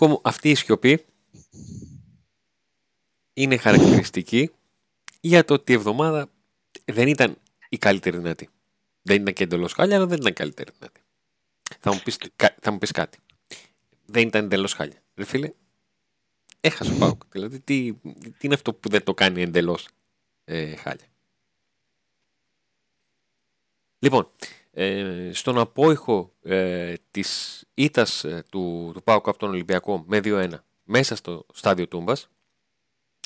Νίκο μου, αυτή η σιωπή είναι χαρακτηριστική για το ότι η εβδομάδα δεν ήταν η καλύτερη δυνατή. Δεν ήταν και εντελώς χάλια, αλλά δεν ήταν καλύτερη δυνατή. Θα μου πεις, θα μου πεις κάτι. Δεν ήταν εντελώς χάλια. Ρε φίλε, έχασε ο Πάουκ. Δηλαδή, τι, τι είναι αυτό που δεν το κάνει εντελώς ε, χάλια. Λοιπόν, ε, στον απόϊχο ε, της ήττας ε, του, του ΠΑΟΚ από τον Ολυμπιακό με 2-1 μέσα στο στάδιο Τούμπας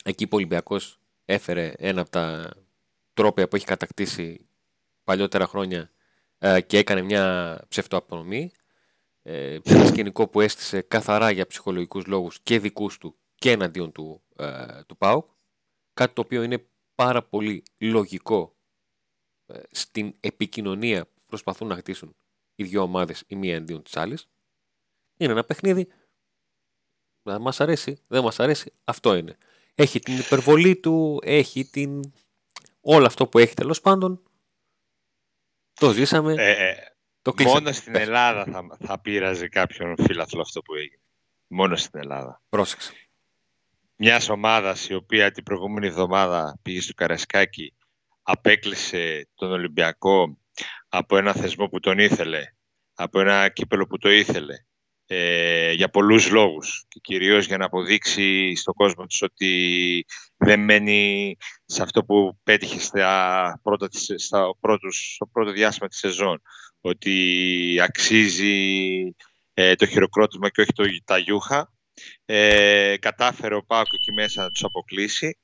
εκεί που ο Ολυμπιακός έφερε ένα από τα τρόπια που έχει κατακτήσει παλιότερα χρόνια ε, και έκανε μια ψευτοαπονομή ε, ένα σκηνικό που έστησε καθαρά για ψυχολογικούς λόγους και δικούς του και εναντίον του, ε, του ΠΑΟΚ κάτι το οποίο είναι πάρα πολύ λογικό ε, στην επικοινωνία προσπαθούν να χτίσουν οι δύο ομάδες η μία εναντίον της άλλης. Είναι ένα παιχνίδι. Δεν μας αρέσει, δεν μας αρέσει. Αυτό είναι. Έχει την υπερβολή του, έχει την... όλο αυτό που έχει τέλος πάντων. Το ζήσαμε. Ε, ε, το μόνο στην Ελλάδα θα, θα πείραζε κάποιον φίλαθλο αυτό που έγινε. Μόνο στην Ελλάδα. Πρόσεξε. Μιας ομάδας η οποία την προηγούμενη εβδομάδα πήγε στο Καρασκάκι, απέκλεισε τον Ολυμπιακό από ένα θεσμό που τον ήθελε, από ένα κύπελο που το ήθελε, ε, για πολλούς λόγους και κυρίως για να αποδείξει στον κόσμο της ότι δεν μένει σε αυτό που πέτυχε στα πρώτα, στα πρώτους, στο πρώτο διάστημα της σεζόν, ότι αξίζει ε, το χειροκρότημα και όχι το, τα γιούχα. Ε, κατάφερε ο Πάκο εκεί μέσα να τους αποκλείσει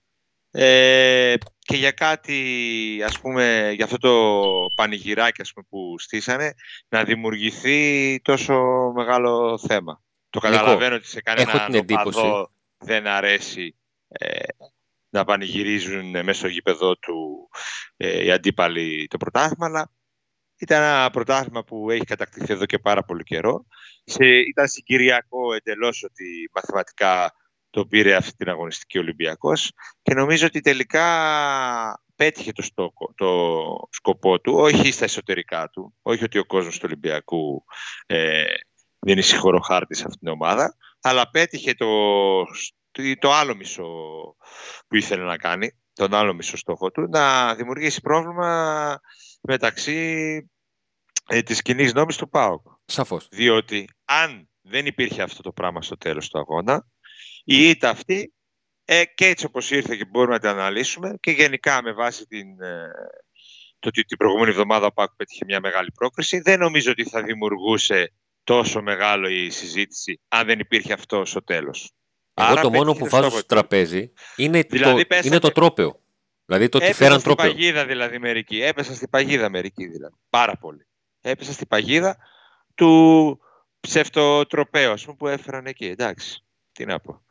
ε, και για κάτι, ας πούμε, για αυτό το πανηγυράκι ας πούμε, που στήσανε, να δημιουργηθεί τόσο μεγάλο θέμα. Το καταλαβαίνω ότι σε κανένα οπαδό δεν αρέσει ε, να πανηγυρίζουν μέσα στο γήπεδο του ε, οι αντίπαλοι το πρωτάθλημα, αλλά ήταν ένα πρωτάθλημα που έχει κατακτηθεί εδώ και πάρα πολύ καιρό. Σε, ήταν συγκυριακό εντελώς ότι μαθηματικά το πήρε αυτή την αγωνιστική Ολυμπιακός και νομίζω ότι τελικά πέτυχε το, στόκο, το σκοπό του, όχι στα εσωτερικά του, όχι ότι ο κόσμος του Ολυμπιακού ε, δεν είναι συγχωροχάρτη σε αυτήν την ομάδα, αλλά πέτυχε το, το άλλο μισό που ήθελε να κάνει, τον άλλο μισό στόχο του, να δημιουργήσει πρόβλημα μεταξύ ε, της κοινή γνώμης του ΠΑΟΚ. Σαφώς. Διότι αν δεν υπήρχε αυτό το πράγμα στο τέλος του αγώνα, η ήττα αυτή ε, και έτσι όπως ήρθε και μπορούμε να την αναλύσουμε και γενικά με βάση την, ε, το ότι την προηγούμενη εβδομάδα ο Πάκου πέτυχε μια μεγάλη πρόκριση δεν νομίζω ότι θα δημιουργούσε τόσο μεγάλο η συζήτηση αν δεν υπήρχε αυτό στο τέλος. Εγώ Άρα, το μόνο που βάζω στο τραπέζι είναι, δηλαδή, το, είναι το τρόπεο. Δηλαδή το ότι φέραν τρόπεο. Έπεσα στην παγίδα δηλαδή μερικοί. Έπεσα στην παγίδα μερικοί δηλαδή. Πάρα πολύ. Έπεσα στην παγίδα του ψευτοτροπαίου ας πούμε, που έφεραν εκεί. Εντάξει. Τι να πω.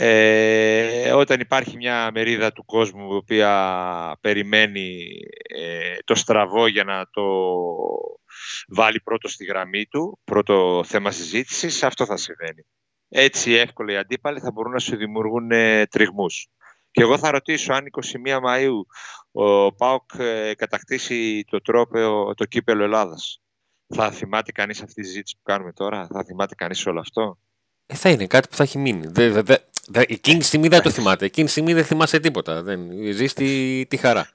Ε, όταν υπάρχει μια μερίδα του κόσμου η οποία περιμένει ε, το στραβό για να το βάλει πρώτο στη γραμμή του, πρώτο θέμα συζήτησης, αυτό θα συμβαίνει. Έτσι εύκολα οι αντίπαλοι θα μπορούν να σου δημιουργούν ε, τριγμούς. Και εγώ θα ρωτήσω αν 21 Μαΐου ο ΠΑΟΚ ε, κατακτήσει το τρόπεο, το κύπελο Ελλάδας. Θα θυμάται κανείς αυτή τη συζήτηση που κάνουμε τώρα, θα θυμάται κανείς όλο αυτό; Ε, θα είναι κάτι που θα έχει μείνει. Δε, δε, δε, εκείνη τη στιγμή δεν το θυμάται. Εκείνη τη στιγμή δεν θυμάσαι τίποτα. Δεν, ζεις τη, τη χαρά.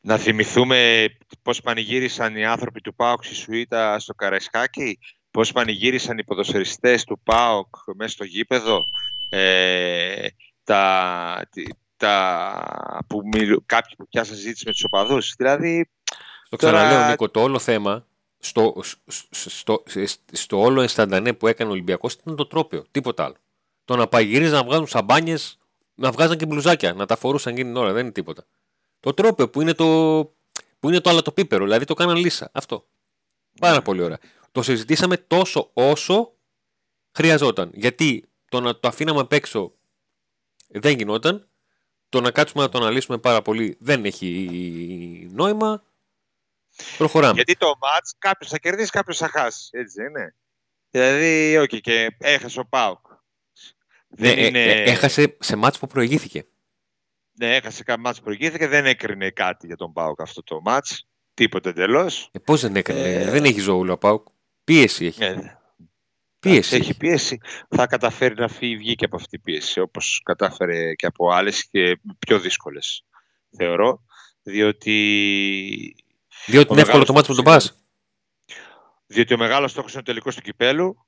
Να θυμηθούμε πώς πανηγύρισαν οι άνθρωποι του ΠΑΟΚ στη Σουήτα στο Καραϊσκάκι, πώς πανηγύρισαν οι ποδοσφαιριστές του ΠΑΟΚ μέσα στο γήπεδο, ε, τα, τα, που μιλ, κάποιοι που πιάσαν ζήτηση με τους οπαδούς. Δηλαδή, το ξαναλέω Νίκο, το όλο θέμα στο, στο, στο, όλο αισθαντανέ που έκανε ο Ολυμπιακός ήταν το τρόπιο, τίποτα άλλο. Το να παγυρίζαν να βγάζουν σαμπάνιες, να βγάζαν και μπλουζάκια, να τα φορούσαν εκείνη την ώρα, δεν είναι τίποτα. Το τρόπιο που είναι το, που είναι το αλατοπίπερο, δηλαδή το κάναν λύσα. Αυτό. Πάρα πολύ ωραία. Το συζητήσαμε τόσο όσο χρειαζόταν. Γιατί το να το αφήναμε απ' έξω δεν γινόταν. Το να κάτσουμε να το αναλύσουμε πάρα πολύ δεν έχει νόημα. Προχωράμε. Γιατί το μάτς κάποιος θα κερδίσει, κάποιος θα χάσει. Έτσι δεν είναι. Δηλαδή, όχι, και έχασε ο Πάουκ. Δεν ναι, είναι... Ε, έχασε σε μάτς που προηγήθηκε. Ναι, έχασε κάποιο μάτς που προηγήθηκε. Δεν έκρινε κάτι για τον Πάουκ αυτό το μάτς. Τίποτε εντελώς. Ε, Πώς δεν έκρινε. Ε... Δεν έχει ζωούλα ο Πάουκ. Πίεση έχει. Ε, πίεση. Έχει πίεση. Θα καταφέρει να φύγει, βγει και από αυτή την πίεση, όπως κατάφερε και από άλλες και πιο δύσκολες, θεωρώ. Διότι... Διότι είναι εύκολο το μάτι που τον πας. Διότι ο μεγάλος στόχος είναι ο τελικός του κυπέλου.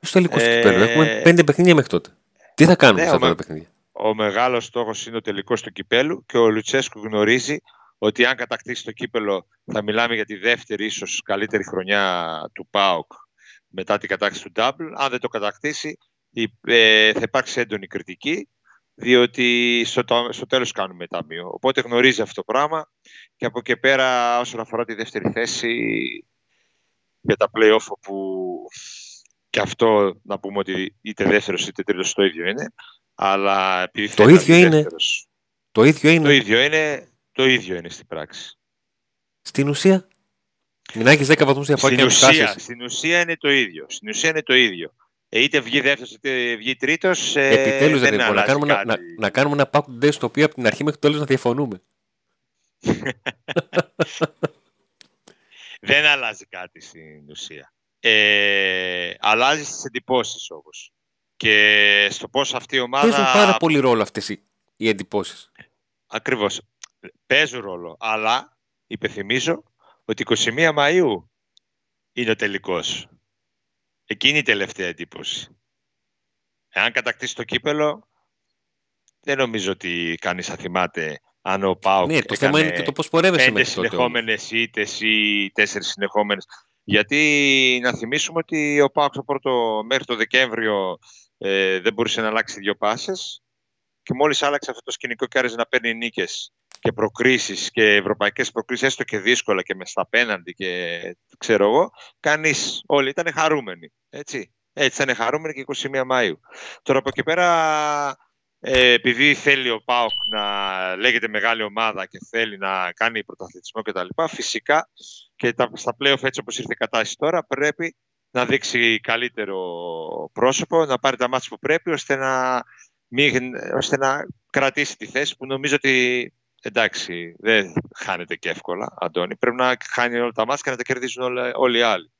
Στο τελικός του κυπέλου. Έχουμε πέντε παιχνίδια μέχρι τότε. Τι θα κάνουμε ναι, σε αυτά τα παιχνίδια. Ο μεγάλος στόχος είναι ο τελικός του κυπέλου και ο Λουτσέσκου γνωρίζει ότι αν κατακτήσει το κύπελο θα μιλάμε για τη δεύτερη ίσως καλύτερη χρονιά του ΠΑΟΚ μετά την κατάκτηση του Double. Αν δεν το κατακτήσει ε, θα υπάρξει έντονη κριτική διότι στο, στο τέλος κάνουμε ταμείο. Οπότε γνωρίζει αυτό το πράγμα και από εκεί πέρα όσον αφορά τη δεύτερη θέση για τα play-off που και αυτό να πούμε ότι είτε δεύτερος είτε τρίτος το ίδιο είναι αλλά επειδή το ίδιο είναι. Το ίδιο είναι. Το ίδιο είναι το ίδιο είναι στην πράξη. Στην ουσία. Μην έχει 10 βαθμούς διαφορά στην ουσία, στην ουσία είναι το ίδιο. Στην ουσία είναι το ίδιο. Ε, είτε βγει δεύτερος είτε βγει τρίτος. Ε, Επιτέλους δεν είναι. Να κάνουμε, να, να, να κάνουμε ένα pack day στο οποίο από την αρχή μέχρι το τέλος να διαφωνούμε. δεν αλλάζει κάτι στην ουσία. Ε, αλλάζει τις εντυπώσεις όμως. Και στο πώς αυτή η ομάδα. Παίζουν πάρα πολύ ρόλο αυτές οι, οι εντυπώσεις. Ακριβώς. Παίζουν ρόλο. Αλλά υπενθυμίζω ότι 21 Μαΐου είναι ο τελικός. Εκείνη η τελευταία εντύπωση. Εάν κατακτήσει το κύπελο, δεν νομίζω ότι κανείς θα θυμάται αν ο Πάοκ ναι, το θέμα είναι και το πώς πορεύεσαι πέντε συνεχόμενες ήττες ή τέσσερις συνεχόμενες. Γιατί να θυμίσουμε ότι ο Πάοκ μέχρι το Δεκέμβριο ε, δεν μπορούσε να αλλάξει δύο πάσες και μόλις άλλαξε αυτό το σκηνικό και άρχισε να παίρνει νίκες και προκρίσεις και ευρωπαϊκές προκρίσεις έστω και δύσκολα και μες στα πέναντι και ξέρω εγώ, κανείς, όλοι ήταν χαρούμενοι, έτσι. Έτσι ήταν χαρούμενοι και 21 Μαΐου. Τώρα από εκεί πέρα, ε, επειδή θέλει ο ΠΑΟΚ να λέγεται μεγάλη ομάδα και θέλει να κάνει πρωταθλητισμό κτλ. Φυσικά και τα, στα playoff έτσι όπως ήρθε η κατάσταση τώρα πρέπει να δείξει καλύτερο πρόσωπο, να πάρει τα μάτια που πρέπει ώστε να, μην, ώστε να κρατήσει τη θέση που νομίζω ότι εντάξει, δεν χάνεται και εύκολα, Αντώνη. Πρέπει να χάνει όλα τα μάτια και να τα κερδίσουν όλα, όλοι οι άλλοι.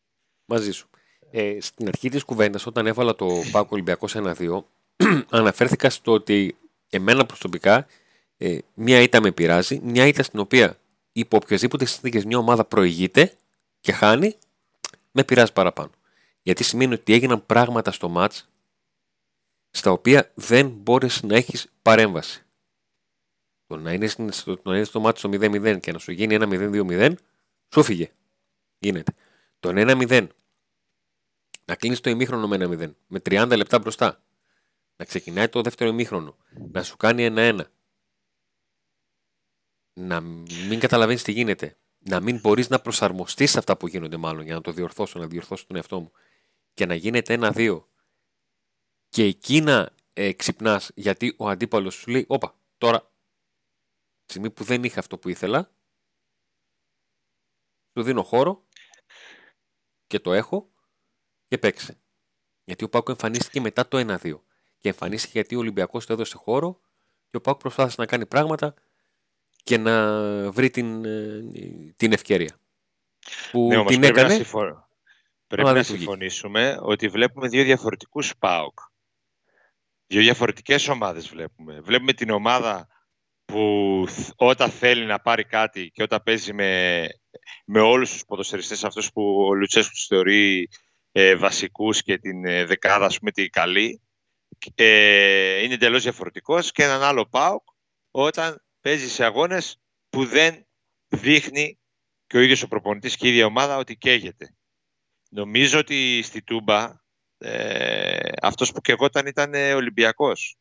Μαζί σου. Ε, στην αρχή της κουβέντας, όταν έβαλα το Πάκο Ολυμπιακός 1-2, αναφέρθηκα στο ότι εμένα προσωπικά ε, μία ήττα με πειράζει, μία ήττα στην οποία υπό οποιασδήποτε συνθήκες μια ομάδα προηγείται και χάνει, με πειράζει παραπάνω. Γιατί σημαίνει ότι έγιναν πράγματα στο μάτς στα οποία δεν μπόρεσε να έχεις παρέμβαση. Το να είναι στο, να είναι στο μάτι στο 0-0 και να σου γίνει ένα 0-2-0, σου φύγε. Γίνεται. Το 1-0 να κλείσει το ημίχρονο με ένα 0 με 30 λεπτά μπροστά. Να ξεκινάει το δεύτερο ημίχρονο. Να σου κάνει 1-1. Να μην καταλαβαίνεις τι γίνεται. Να μην μπορείς να προσαρμοστείς σε αυτά που γίνονται, μάλλον για να το διορθώσω, να διορθώσω τον εαυτό μου. Και να γίνεται 1-2 και εκεί να ε, ξυπνάς γιατί ο αντίπαλος σου λέει: Όπα, τώρα, στιγμή που δεν είχα αυτό που ήθελα, του δίνω χώρο και το έχω και παίξε. Γιατί ο Πάκο εμφανίστηκε μετά το 1-2. Και εμφανίστηκε γιατί ο Ολυμπιακός του έδωσε χώρο και ο Πάκο προσπάθησε να κάνει πράγματα και να βρει την, ε, την ευκαιρία. Που ναι, την πρέπει έκανε. Να Πρέπει να συμφωνήσουμε ότι βλέπουμε δύο διαφορετικούς ΠΑΟΚ. Δύο διαφορετικές ομάδες βλέπουμε. Βλέπουμε την ομάδα που όταν θέλει να πάρει κάτι και όταν παίζει με, με όλους τους ποδοσφαιριστές αυτούς που ο Λουτσέσκου τους θεωρεί ε, βασικούς και την ε, δεκάδα ας πούμε την καλή ε, είναι εντελώς διαφορετικός και έναν άλλο ΠΑΟΚ όταν παίζει σε αγώνες που δεν δείχνει και ο ίδιος ο προπονητής και η ίδια ομάδα ότι καίγεται. Νομίζω ότι στη Τούμπα ε, αυτός που κεγόταν ήταν ε, Ολυμπιακός.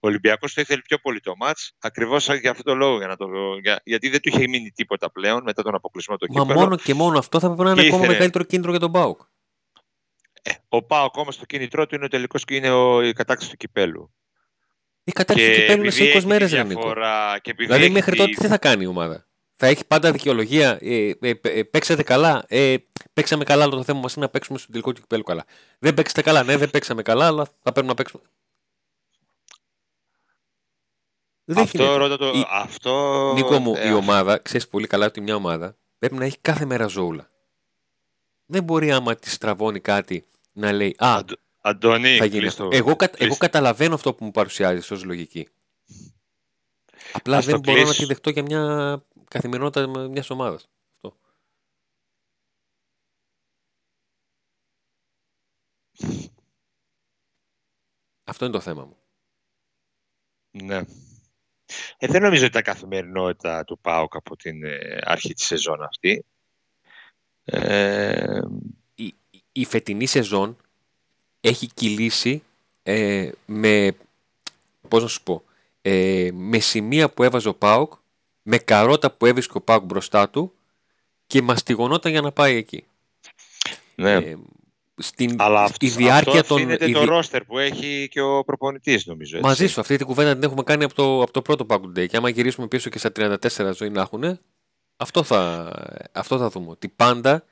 Ο Ολυμπιακός το ήθελε πιο πολύ το μάτς, ακριβώς για αυτόν τον λόγο, για να το, για, γιατί δεν του είχε μείνει τίποτα πλέον μετά τον αποκλεισμό του Μα μόνο και μόνο αυτό θα πρέπει να είναι ήθελε... ακόμα μεγαλύτερο κίνητρο για τον Πάουκ. Ε, ο Πάουκ όμως το κίνητρό του είναι ο τελικός και είναι ο, η κατάκτηση του κυπέλου. Η κατάκτηση του κυπέλου είναι σε 20 μέρες, διαφορά, Δηλαδή μέχρι τότε τι θα κάνει η ομάδα; Θα έχει πάντα δικαιολογία. Ε, ε, ε, παίξατε καλά. Ε, παίξαμε καλά, αλλά το θέμα μας είναι να παίξουμε στο τελικό του κυπέλου καλά. Δεν παίξατε καλά. Ναι, δεν παίξαμε καλά, αλλά θα πρέπει να παίξουμε. Δεν αυτό, ρώτα το, η, αυτό... Νίκο μου, ε, η ομάδα, ξέρεις πολύ καλά ότι μια ομάδα πρέπει να έχει κάθε μέρα ζώουλα. δεν μπορεί άμα της στραβώνει κάτι να λέει Α, Αντ, Αντώνη, θα γίνει κλείστο, αυτό. Εγώ, κατα- εγώ κλείστο. καταλαβαίνω αυτό που μου παρουσιάζεις ως λογική. Απλά Ας δεν το μπορώ να κλείσω. τη δεχτώ για μια καθημερινότητα μιας ομάδας. Αυτό. Αυτό είναι το θέμα μου. Ναι. Ε, δεν νομίζω ότι ήταν καθημερινότητα του ΠΑΟΚ από την ε, αρχή της σεζόν αυτή. Ε, η, η φετινή σεζόν έχει κυλήσει ε, με, πώς να σου πω, ε, με σημεία που έβαζε ο ΠΑΟΚ, με καρότα που έβρισκε ο ΠΑΟΚ μπροστά του και μαστιγωνόταν για να πάει εκεί. ναι. Ε, στην, Αλλά στη αυτό, διάρκεια αυτός των... οφείλεται η το δι- ρόστερ που έχει και ο προπονητής νομίζω. Έτσι. Μαζί σου, αυτή την κουβέντα την έχουμε κάνει από το, από το πρώτο Pack Day. Και άμα γυρίσουμε πίσω και στα 34 ζωή να έχουν, αυτό θα, αυτό θα δούμε. Ότι πάντα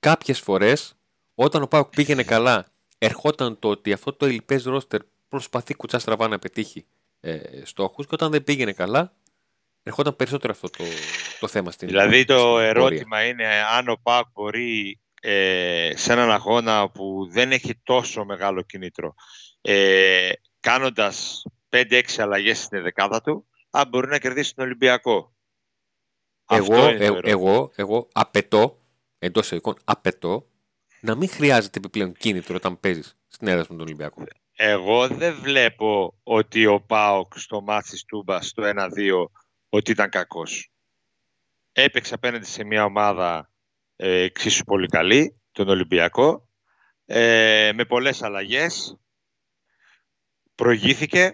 κάποιες φορές, όταν ο Πάουκ πήγαινε καλά, ερχόταν το ότι αυτό το ελληπέ ρόστερ προσπαθεί κουτσά στραβά να πετύχει ε, στόχους. Και όταν δεν πήγαινε καλά, ερχόταν περισσότερο αυτό το, το θέμα στην Δηλαδή στην το πορεία. ερώτημα είναι αν ο ΠΑΟΚ μπορεί ε, σε έναν αγώνα που δεν έχει τόσο μεγάλο κίνητρο ε, κάνοντας 5-6 αλλαγές στην δεκάδα του αν μπορεί να κερδίσει τον Ολυμπιακό. Αυτό Εγώ, είναι το ε, ερώτημα. εγώ, εγώ απαιτώ, εντός εικόν, απαιτώ να μην χρειάζεται επιπλέον κίνητρο όταν παίζεις στην έδρα με τον Ολυμπιακό. Εγώ δεν βλέπω ότι ο ΠΑΟΚ στο μάτι της Τούμπας στο 1-2 ότι ήταν κακός. Έπαιξε απέναντι σε μια ομάδα ε, εξίσου πολύ καλή, τον Ολυμπιακό, ε, με πολλές αλλαγές. Προηγήθηκε.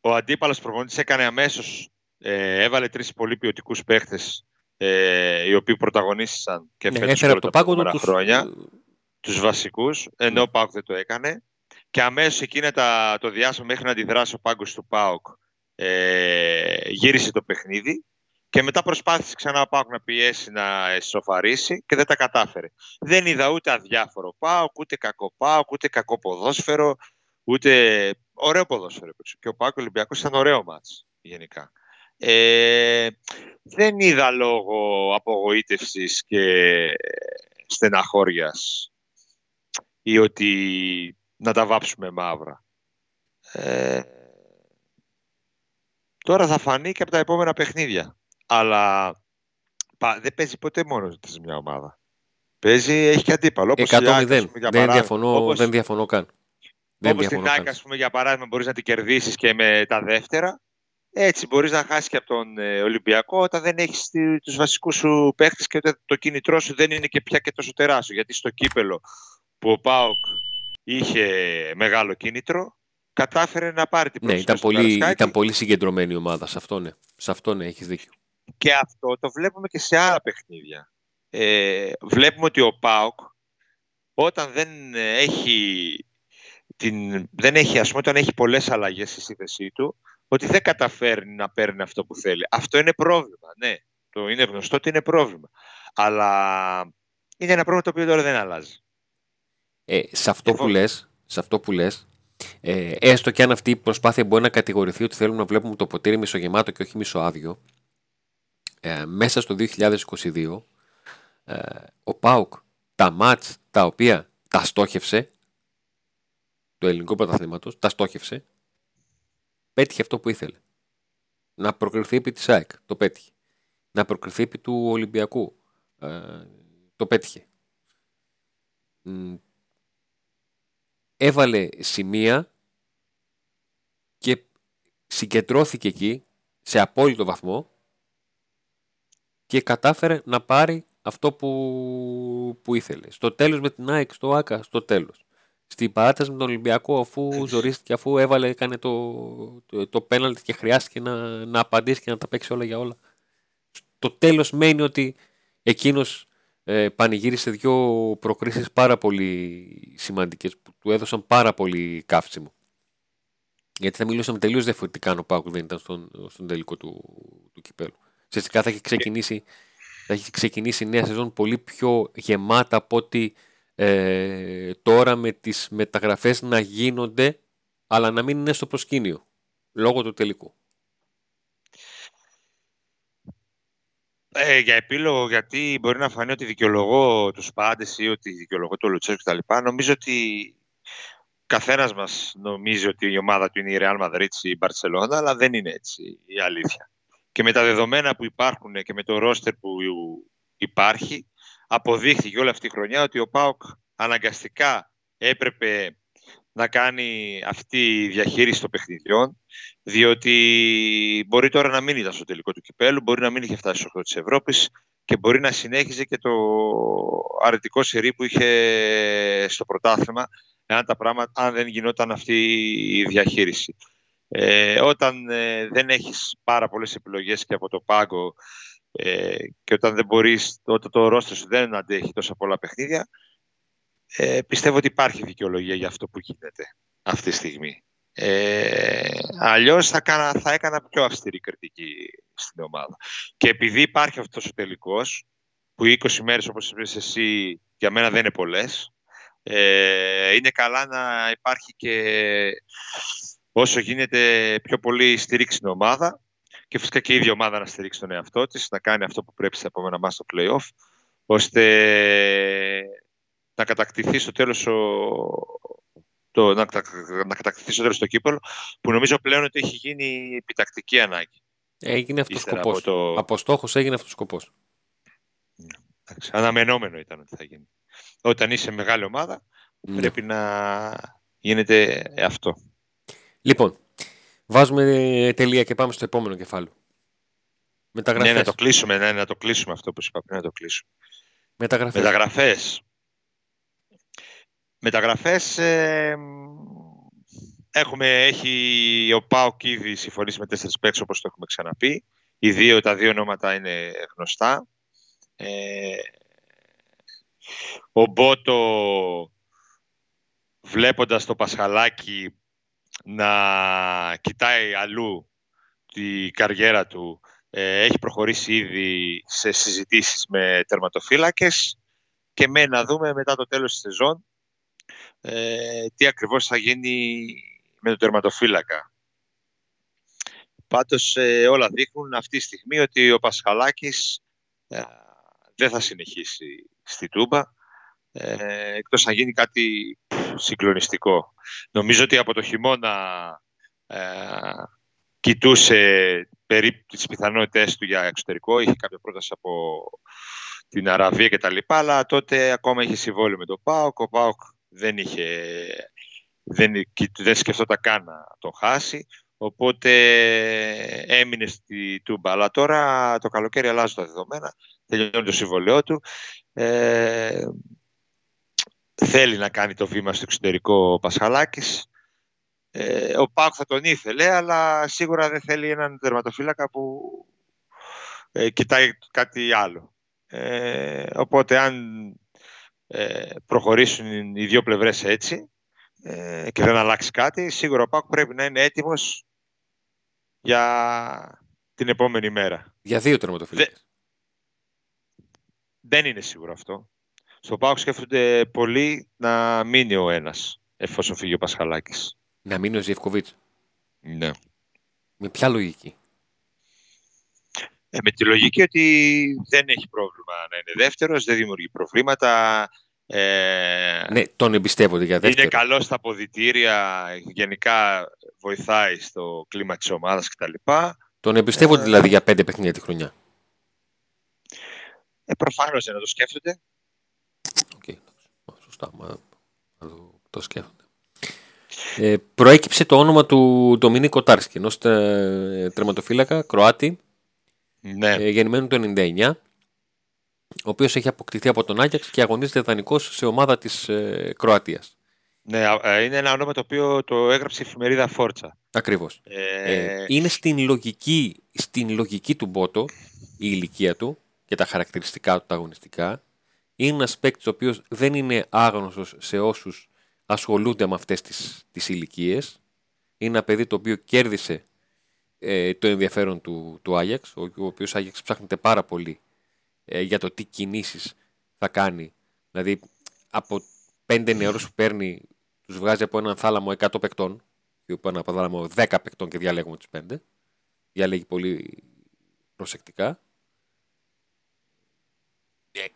Ο αντίπαλος προπονητής έκανε αμέσως, ε, έβαλε τρεις πολύ ποιοτικούς παίχτες ε, οι οποίοι πρωταγωνίστησαν και Ναι, φέτος έφερε και από όλα το τα πάγκο του επόμενα τους, χρόνια τους βασικούς, ενώ ο ΠΑΟΚ δεν το έκανε. Και αμέσως εκείνα τα, το διάστημα μέχρι να αντιδράσει ο πάγκος του ΠΑΟΚ ε, γύρισε το παιχνίδι και μετά προσπάθησε ξανά ο ΠΑΟΚ να πιέσει να εσωφαρίσει και δεν τα κατάφερε. Δεν είδα ούτε αδιάφορο ΠΑΟΚ, ούτε κακό ΠΑΟΚ, ούτε κακό ποδόσφαιρο, ούτε ωραίο ποδόσφαιρο. έπαιξε. Και ο ΠΑΟΚ Ολυμπιακός ήταν ωραίο μάτς γενικά. Ε, δεν είδα λόγο απογοήτευσης και στεναχώριας ή ότι να τα βάψουμε μαύρα. Ε, τώρα θα φανεί και από τα επόμενα παιχνίδια. Αλλά πα, δεν παίζει ποτέ μόνος της μια ομάδα. Παίζει, έχει και αντίπαλο. Όπως η 100-0. ΑΕΚ, ας πούμε, για Δεν παράδειγμα. διαφωνώ, Όπως- δεν διαφωνώ καν. Δεν όπως την διαφωνώ ΑΕΚ, καν. ας πούμε, για παράδειγμα, μπορείς να την κερδίσεις και με τα δεύτερα. Έτσι μπορείς να χάσεις και από τον ε, Ολυμπιακό όταν δεν έχεις τη- τους βασικούς σου παίχτες και όταν το κίνητρό σου δεν είναι και πια και τόσο τεράστιο. Γιατί στο κύπελο που ο ΠΑΟΚ είχε μεγάλο κίνητρο, κατάφερε να πάρει την Ναι, πρώτη ήταν στο πολύ, Καρασκάκι. ήταν πολύ συγκεντρωμένη η ομάδα. Σε αυτό ναι. Σε αυτό ναι, έχεις δίκιο. Και αυτό το βλέπουμε και σε άλλα παιχνίδια. Ε, βλέπουμε ότι ο ΠΑΟΚ όταν δεν έχει, την, δεν έχει, ας πούμε, όταν έχει πολλές αλλαγές στη σύνθεσή του, ότι δεν καταφέρνει να παίρνει αυτό που θέλει. Αυτό είναι πρόβλημα, ναι. Το είναι γνωστό ότι είναι πρόβλημα. Αλλά είναι ένα πρόβλημα το οποίο τώρα δεν αλλάζει. Ε, σε, αυτό Εγώ- που λες, σε αυτό που λες, ε, έστω και αν αυτή η προσπάθεια μπορεί να κατηγορηθεί ότι θέλουμε να βλέπουμε το ποτήρι μισογεμάτο και όχι μισοάδιο, ε, μέσα στο 2022 ε, ο ΠΑΟΚ τα μάτς τα οποία τα στόχευσε του ελληνικού πρωταθλήματος, τα στόχευσε, πέτυχε αυτό που ήθελε. Να προκριθεί επί της ΑΕΚ, το πέτυχε. Να προκριθεί επί του Ολυμπιακού, ε, το πέτυχε. Μ, έβαλε σημεία και συγκεντρώθηκε εκεί σε απόλυτο βαθμό και κατάφερε να πάρει αυτό που, που ήθελε. Στο τέλος με την ΑΕΚ, στο ΆΚΑ, στο τέλος. Στην παράταση με τον Ολυμπιακό, αφού ζορίστηκε, αφού έβαλε, έκανε το, το, το πέναλτι και χρειάστηκε να, να απαντήσει και να τα παίξει όλα για όλα. Στο τέλος μένει ότι εκείνος ε, πανηγύρισε δύο προκρίσεις πάρα πολύ σημαντικές που του έδωσαν πάρα πολύ καύσιμο. Γιατί θα μιλούσαμε τελείως διαφορετικά αν ο Πάουκ δεν ήταν στον, στον τελικό του, του κυπέλου. Ουσιαστικά θα έχει ξεκινήσει, θα έχει ξεκινήσει η νέα σεζόν πολύ πιο γεμάτα από ότι ε, τώρα με τις μεταγραφές να γίνονται αλλά να μην είναι στο προσκήνιο λόγω του τελικού. Ε, για επίλογο, γιατί μπορεί να φανεί ότι δικαιολογώ τους πάντες ή ότι δικαιολογώ το Λουτσέσκο κτλ. Νομίζω ότι καθένας μας νομίζει ότι η ομάδα του είναι η Real Madrid ή η Barcelona, αλλά δεν είναι έτσι η αλήθεια. Και με τα δεδομένα που υπάρχουν και με το ρόστερ που υπάρχει, αποδείχθηκε όλη αυτή η χρονιά ότι ο ΠΑΟΚ αναγκαστικά έπρεπε να κάνει αυτή η διαχείριση των παιχνιδιών, διότι μπορεί τώρα να μην ήταν στο τελικό του κυπέλου, μπορεί να μην είχε φτάσει στο 8 της Ευρώπης και μπορεί να συνέχιζε και το αρνητικό σερί που είχε στο πρωτάθλημα, εάν τα πράγματα, αν δεν γινόταν αυτή η διαχείριση. Ε, όταν ε, δεν έχεις πάρα πολλές επιλογές και από το πάγκο ε, και όταν δεν μπορείς, όταν το ρόστρο σου δεν αντέχει τόσα πολλά παιχνίδια, ε, πιστεύω ότι υπάρχει δικαιολογία για αυτό που γίνεται αυτή τη στιγμή. Ε, αλλιώς θα, κάνα, θα έκανα πιο αυστηρή κριτική στην ομάδα. Και επειδή υπάρχει αυτός ο τελικός, που 20 μέρες όπως είπες εσύ για μένα δεν είναι πολλές, ε, είναι καλά να υπάρχει και όσο γίνεται πιο πολύ στήριξη στην ομάδα και φυσικά και η ίδια ομάδα να στηρίξει τον εαυτό της, να κάνει αυτό που πρέπει στα επόμενα μας στο play-off, ώστε να κατακτηθεί στο τέλος το, να, να κατακτηθεί στο τέλος το κύπελο, που νομίζω πλέον ότι έχει γίνει επιτακτική ανάγκη. Έγινε αυτός ο σκοπός. Από, το... από στόχος έγινε αυτός ο σκοπός. Αναμενόμενο ήταν ότι θα γίνει. Όταν είσαι μεγάλη ομάδα, ναι. πρέπει να γίνεται αυτό. Λοιπόν, βάζουμε τελεία και πάμε στο επόμενο κεφάλαιο. Μεταγραφές. Ναι, να το κλείσουμε, ναι, να το κλείσουμε αυτό που είπα πριν, να το κλείσουμε. Μεταγραφές. Μεταγραφές. Μεταγραφές ε, έχουμε, έχει ο Πάοκ ήδη συμφωνήσει με τέσσερις παίξεις όπως το έχουμε ξαναπεί. Οι δύο, τα δύο ονόματα είναι γνωστά. Ε, ο Μπότο βλέποντας το Πασχαλάκι να κοιτάει αλλού τη καριέρα του ε, έχει προχωρήσει ήδη σε συζητήσεις με τερματοφύλακες και με να δούμε μετά το τέλος της σεζόν ε, τι ακριβώς θα γίνει με τον τερματοφύλακα. Πάντως ε, όλα δείχνουν αυτή τη στιγμή ότι ο Πασχαλάκης ε, δεν θα συνεχίσει στη Τούμπα ε, εκτός να γίνει κάτι συγκλονιστικό. Νομίζω ότι από το χειμώνα ε, κοιτούσε περίπου τις πιθανότητες του για εξωτερικό, είχε κάποια πρόταση από την Αραβία και τα λοιπά, αλλά τότε ακόμα είχε συμβόλαιο με τον ΠΑΟΚ. Ο ΠΑΟΚ δεν είχε, δεν, δεν σκεφτόταν καν να το χάσει. Οπότε έμεινε στη Τούμπα. Αλλά τώρα το καλοκαίρι αλλάζουν τα δεδομένα. Τελειώνει το συμβολέο του. Ε, θέλει να κάνει το βήμα στο εξωτερικό ο Πασχαλάκης. Ε, ο Πάκ θα τον ήθελε, αλλά σίγουρα δεν θέλει έναν τερματοφύλακα που ε, κοιτάει κάτι άλλο. Ε, οπότε αν ε, προχωρήσουν οι δύο πλευρές έτσι ε, και δεν αλλάξει κάτι, σίγουρα ο Πάκ πρέπει να είναι έτοιμος για την επόμενη μέρα. Για δύο τερματοφύλακες. δεν είναι σίγουρο αυτό. Στο Πάοκ σκέφτονται πολύ να μείνει ο ένας, εφόσον φύγει ο Πασχαλάκης. Να μείνει ο Ζιευκοβίτς. Ναι. Με ποια λογική; Ε, με τη λογική ότι δεν έχει πρόβλημα να είναι δεύτερος, δεν δημιουργεί προβλήματα. Ε, ναι, τον εμπιστεύονται για δεύτερο. Είναι καλός στα αποδητήρια, γενικά βοηθάει στο κλίμα της ομάδας κτλ. Τον εμπιστεύονται ε, δηλαδή για πέντε παιχνίδια τη χρονιά. Ε, προφανώς δεν το σκέφτονται. Okay, σωστά, μα, το, το σκέφτονται. Ε, προέκυψε το όνομα του Ντομίνι Κοτάρσκι, ενός τερματοφύλακα Κροάτη, ναι. ε, γεννημένο το 1999, ο οποίος έχει αποκτηθεί από τον Άγιαξ και αγωνίζεται δανεικός σε ομάδα της ε, Κροατίας. Ναι, ε, είναι ένα όνομα το οποίο το έγραψε η εφημερίδα Φόρτσα. Ακριβώς. Ε... Ε, είναι στην λογική, στην λογική του Μπότο η ηλικία του και τα χαρακτηριστικά του τα αγωνιστικά. Είναι ένας παίκτης ο οποίος δεν είναι άγνωστος σε όσους ασχολούνται με αυτές τις, τις ηλικίες. Είναι ένα παιδί το οποίο κέρδισε ε, το ενδιαφέρον του, του Άγιαξ, ο, ο οποίος Άγιαξ ψάχνεται πάρα πολύ ε, για το τι κινήσεις θα κάνει. Δηλαδή από πέντε νεαρούς που παίρνει τους βγάζει από έναν θάλαμο 100 παικτών ή από ένα θάλαμο 10 παικτών και διαλέγουμε τους πέντε. Διαλέγει πολύ προσεκτικά.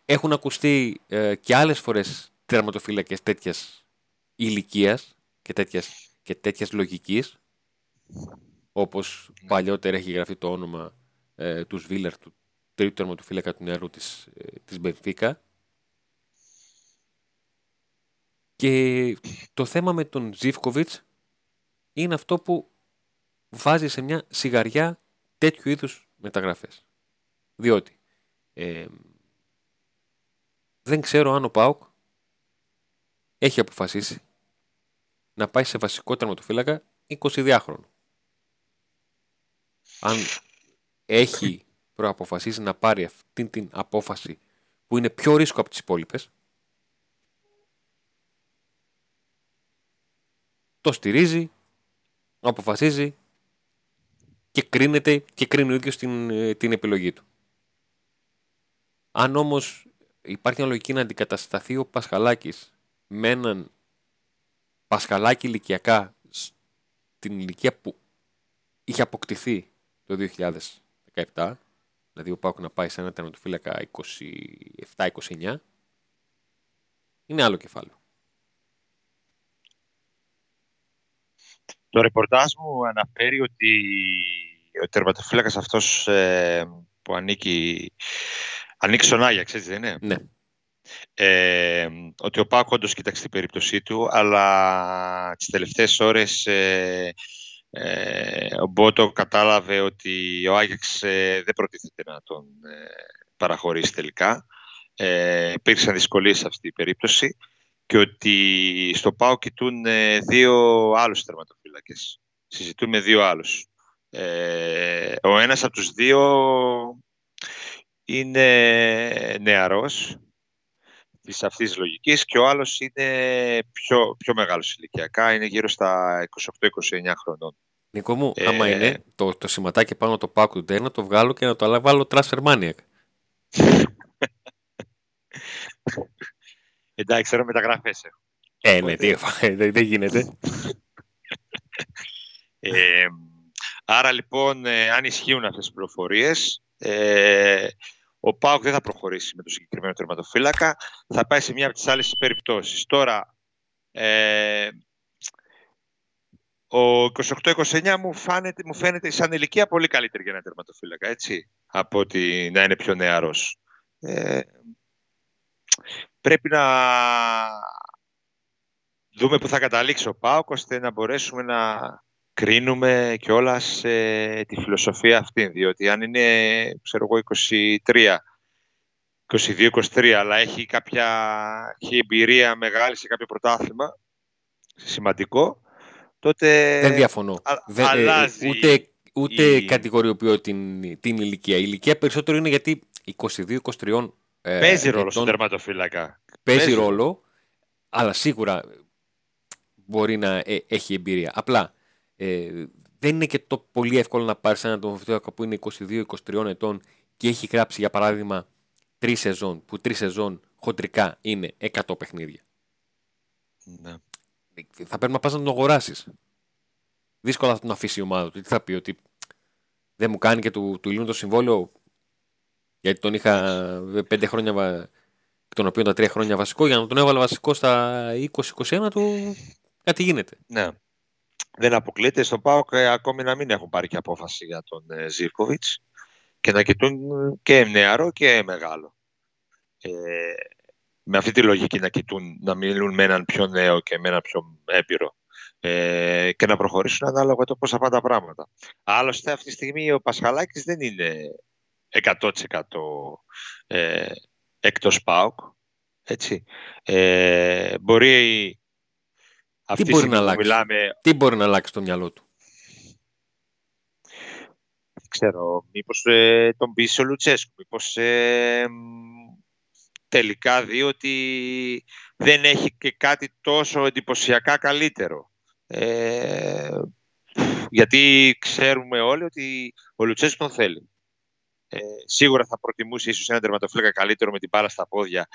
Έχουν ακουστεί ε, και άλλες φορές τερματοφύλακες τέτοιας ηλικίας και τέτοιας, και τέτοιας λογικής όπως ναι. παλιότερα έχει γραφτεί το όνομα ε, του Σβίλερ, του τρίτου τερματοφύλακα του νεαρού της, ε, της Μπενφίκα. Και το θέμα με τον Ζίβκοβιτς είναι αυτό που βάζει σε μια σιγαριά τέτοιου είδους μεταγραφές. Διότι ε, δεν ξέρω αν ο Πάουκ έχει αποφασίσει να πάει σε βασικό τερματοφύλακα 22χρονο. Αν έχει προαποφασίσει να πάρει αυτή την απόφαση που είναι πιο ρίσκο από τις υπόλοιπες, το στηρίζει, αποφασίζει και κρίνεται και κρίνει ο ίδιος την, ε, την επιλογή του. Αν όμως υπάρχει μια λογική να αντικατασταθεί ο Πασχαλάκης με έναν Πασχαλάκη ηλικιακά στην ηλικία που είχε αποκτηθεί το 2017, δηλαδή ο Πάκου να πάει σε ένα τερματοφύλακα 27-29, είναι άλλο κεφάλαιο. Το ρεπορτάζ μου αναφέρει ότι ο τερματοφύλακας αυτός ε, που ανήκει, ανήκει στον Άγιαξ, έτσι δεν είναι; Ναι. Ε, ότι ο Πάκο όντως κοίταξε την περίπτωσή του, αλλά τις τελευταίες ώρες ε, ε, ο Μπότο κατάλαβε ότι ο Άγιαξ ε, δεν προτίθεται να τον ε, παραχωρήσει τελικά. Ε, υπήρξαν δυσκολίες σε αυτή την περίπτωση και ότι στο ΠΑΟ κοιτούν δύο άλλους τερματοφύλακες. Συζητούμε δύο άλλους. ο ένας από τους δύο είναι νεαρός της αυτής της λογικής και ο άλλος είναι πιο, πιο μεγάλος ηλικιακά, είναι γύρω στα 28-29 χρονών. Νίκο μου, ε... άμα είναι το, το σηματάκι πάνω το πάκου του να το βγάλω και να το βάλω transfer maniac. Εντάξει, ξέρω μεταγραφές έχω. Ε, ναι, τι, δεν, δεν γίνεται. Ε, άρα λοιπόν, ε, αν ισχύουν αυτές τις πληροφορίες, ε, ο Πάουκ δεν θα προχωρήσει με το συγκεκριμένο τερματοφύλακα. Θα πάει σε μία από τις άλλες περιπτώσεις. Τώρα, ε, ο 28-29 μου, φαίνεται, μου φαίνεται σαν ηλικία πολύ καλύτερη για ένα τερματοφύλακα, έτσι, από ότι να είναι πιο νεαρός. Ε, πρέπει να δούμε που θα καταλήξει ο ΠΑΟΚ, ώστε να μπορέσουμε να κρίνουμε κιόλας ε, τη φιλοσοφία αυτή, διότι αν είναι, ξέρω εγώ, 23, 22-23, αλλά έχει κάποια έχει εμπειρία μεγάλη σε κάποιο πρωτάθλημα, σημαντικό, τότε... Δεν διαφωνώ. Δεν, ε, αλλάζει ούτε ούτε η... κατηγοριοποιώ την, την ηλικία. Η ηλικία περισσότερο είναι γιατί 22-23 ε, Παίζει ρόλο στον τερματοφύλακα. Παίζει, παίζει ρόλο, αλλά σίγουρα μπορεί να ε, έχει εμπειρία. Απλά ε, δεν είναι και το πολύ εύκολο να πάρεις έναν τερματοφύλακα που είναι 22-23 ετών και έχει γράψει για παράδειγμα τρεις σεζόν, που τρεις σεζόν χοντρικά είναι 100 παιχνίδια. Ναι. Θα πρέπει να πας να τον αγοράσεις. Δύσκολα θα τον αφήσει η ομάδα του. Τι θα πει, ότι δεν μου κάνει και του, του το συμβόλαιο γιατί τον είχα πέντε χρόνια, τον οποίο τα τρία χρόνια βασικό, για να τον έβαλα βασικό στα 20-21 του, κάτι γίνεται. Ναι. Δεν αποκλείεται στον ΠΑΟΚ ε, ακόμη να μην έχουν πάρει και απόφαση για τον ε, και να κοιτούν και νεαρό και μεγάλο. Ε, με αυτή τη λογική να κοιτούν, να μιλούν με έναν πιο νέο και με έναν πιο έμπειρο ε, και να προχωρήσουν ανάλογα το πώς θα πάνε τα πράγματα. Άλλωστε αυτή τη στιγμή ο Πασχαλάκης δεν είναι 100% ε, εκτός ΠΑΟΚ. Έτσι. Ε, μπορεί αυτή τι μπορεί, να αλλάξει; Μιλάμε... τι μπορεί να αλλάξει το μυαλό του; Δεν ξέρω. Μήπως ε, τον πείσει ο Λουτσέσκου. Μήπως ε, τελικά δει ότι δεν έχει και κάτι τόσο εντυπωσιακά καλύτερο. Ε, γιατί ξέρουμε όλοι ότι ο Λουτσέσκου τον θέλει. Ε, σίγουρα θα προτιμούσε ίσως ένα τερματοφύλακα καλύτερο με την μπάλα στα πόδια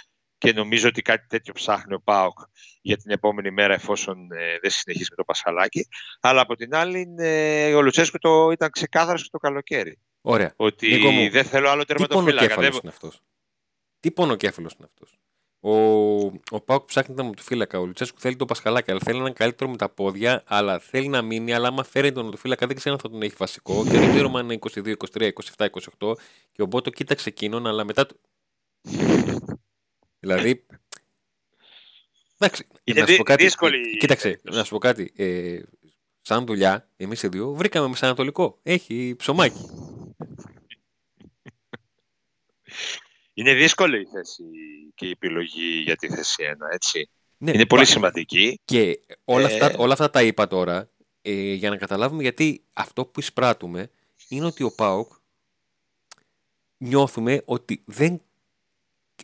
και νομίζω ότι κάτι τέτοιο ψάχνει ο Πάοκ για την επόμενη μέρα εφόσον ε, δεν συνεχίσει με το Πασχαλάκι. Αλλά από την άλλη ε, ο Λουτσέσκο το ήταν ξεκάθαρος το καλοκαίρι. Ωραία. Ότι δεν θέλω άλλο τερματοφύλακα. Τι είναι αυτός; Τι πονοκέφαλος είναι αυτός; Ο, ο Πάουκ ψάχνει να μου του φύλακα. Ο Λουτσέσκου θέλει το Πασχαλάκι, αλλά θέλει έναν καλύτερο με τα πόδια, αλλά θέλει να μείνει. Αλλά άμα φέρει τον φύλακα, δεν ξέρω αν θα τον έχει βασικό. Και δεν ξέρω αν είναι 22, 23, 27, 28. Και ο Μπότο κοίταξε εκείνον, αλλά μετά. Δηλαδή. Εντάξει, Είναι να σου πω δύ- κάτι. δύσκολη- Κοίταξε, να σου πω κάτι. Ε, σαν δουλειά, εμείς οι δύο βρήκαμε μεσανατολικό. Έχει ψωμάκι. Είναι δύσκολη η θέση και η επιλογή για τη θέση 1, έτσι. Ναι, Είναι πολύ πα- σημαντική. Και όλα, Ε. αυτά, όλα αυτά τα είπα τώρα ε, για να καταλάβουμε γιατί αυτό που εισπράττουμε είναι ότι ο Πάοκ νιώθουμε ότι δεν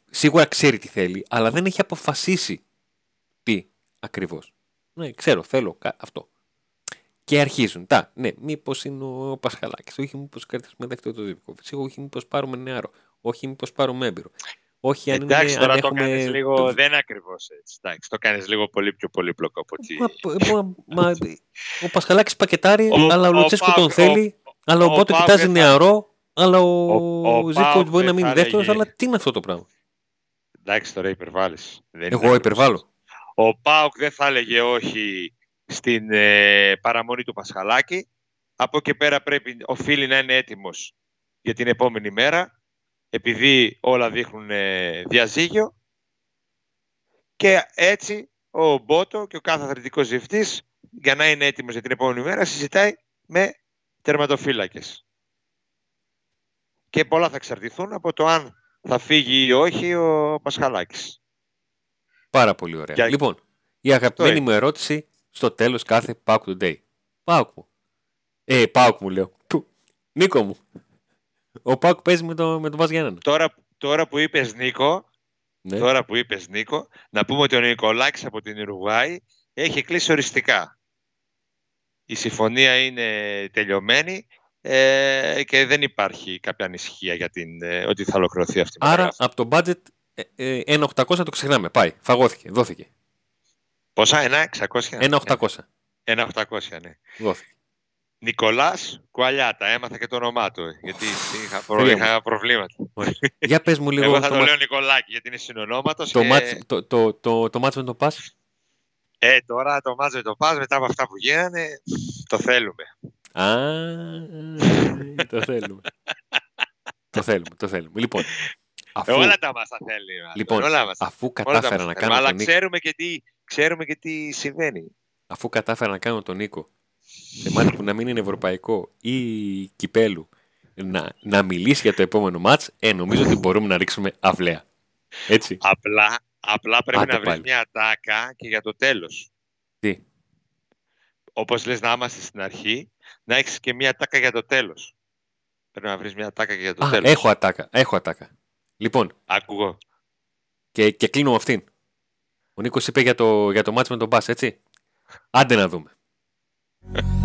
σίγουρα ξέρει τι θέλει αλλά δεν έχει αποφασίσει τι ακριβώς. Ναι, ξέρω, θέλω κα- αυτό. Και αρχίζουν. Τα, ναι, μήπως είναι ο Πασχαλάκης. Όχι, μήπως κρατήσουμε δεύτερο το δίπλο. Όχι, μήπως πάρουμε νεαρό. Όχι, μήπως πάρουμε έμπειρο. Όχι, αν, Εντάξει, είναι, τώρα αν το έχουμε... κάνεις λίγο, δεν είναι ακριβώς έτσι. Εντάξει, το κάνεις λίγο πολύ πιο πολύπλοκο από ότι... Μα, μα, μα, ο Πασχαλάκης πακετάρει, Ο- αλλά ο ο Λουτσέσκο Πάουκ- τον θέλει, αλλά ο ο Μπότο Πάουκ κοιτάζει δεν θα- νεαρό, αλλά ο, Ο- ο Ζήκοβιτ Πάουκ μπορεί να δεν μείνει θα δεύτερος, έλεγε- αλλά τι είναι αυτό το πράγμα; Εντάξει, τώρα υπερβάλλεις. Δεν είναι Εγώ ακριβώς υπερβάλλω. έτσι. Ο Πάουκ δεν θα έλεγε όχι στην ε, παραμονή του Πασχαλάκη. Από εκεί πέρα πρέπει, οφείλει να είναι έτοιμος για την επόμενη μέρα, επειδή όλα δείχνουν ε, διαζύγιο. Και έτσι ο Μπότο και ο κάθε αθλητικός διευθυντής για να είναι έτοιμος για την επόμενη μέρα συζητάει με τερματοφύλακες. Και πολλά θα εξαρτηθούν από το αν θα φύγει ή όχι ο Πασχαλάκης. Πάρα πολύ ωραία. Για- Λοιπόν, η αγαπημένη είναι. μου ερώτηση στο τέλος κάθε Pauk Today. Πάουκ μου. Ε, Πάουκ μου λέω. Του. Νίκο μου. Ο Πάουκ παίζει με, το, με τον Βάζ Γιάννενα. Τώρα, τώρα που είπες Νίκο, Ναι. τώρα που είπες Νίκο, να πούμε ότι ο Νικολάκης από την Ιρουβάη έχει κλείσει οριστικά. Η συμφωνία είναι τελειωμένη ε, και δεν υπάρχει κάποια ανησυχία για την, ε, ότι θα ολοκληρωθεί αυτή η Άρα μεταγραφή. από το budget ε, ε, 1.800 το ξεχνάμε. Πάει. Φαγώθηκε. Δόθηκε. Πόσα, ένα, 600. 1.800. Ένα 800, ναι. Δόθηκε. Νικολάς Κουαλιάτα, έμαθα και το όνομά του, ε, γιατί είχα, προ- Φίλε μου. είχα προβλήματα. Για πες μου λίγο Εγώ θα το, το μα- λέω Νικολάκη, γιατί είναι συνονόματος το, και... μάτς, το, το, το, το μάτς με τον Πας; Ε, τώρα το μάτζε το πας μετά από αυτά που γίνανε, το θέλουμε. Α, το θέλουμε. το θέλουμε, το θέλουμε. Λοιπόν, αφού, Ε, όλα τα μας τα θέλει. μάλλον, λοιπόν, όλα μας. αφού όλα τα κατάφερα μας να τα κάνω θέλουμε. τον Αλλά Νίκο, ξέρουμε και, τι, ξέρουμε και τι συμβαίνει. αφού κατάφερα να κάνω τον Νίκο σε μάτι που να μην είναι ευρωπαϊκό ή κυπέλου να, να μιλήσει για το επόμενο μάτς, ε, νομίζω ότι μπορούμε να ρίξουμε αυλαία. Έτσι. Απλά, απλά πρέπει Άντε να βρεις πάλι. μια τάκα και για το τέλος. Τι; Όπως λες να είμαστε στην αρχή, να έχεις και μια τάκα για το τέλος. Πρέπει να βρεις μια τάκα και για το Α, τέλος. έχω ατάκα, έχω ατάκα. Λοιπόν, Ακούω. και, και κλείνω με αυτήν. Ο Νίκος είπε για το, για το μάτς με τον Μπάς, έτσι. Άντε να δούμε.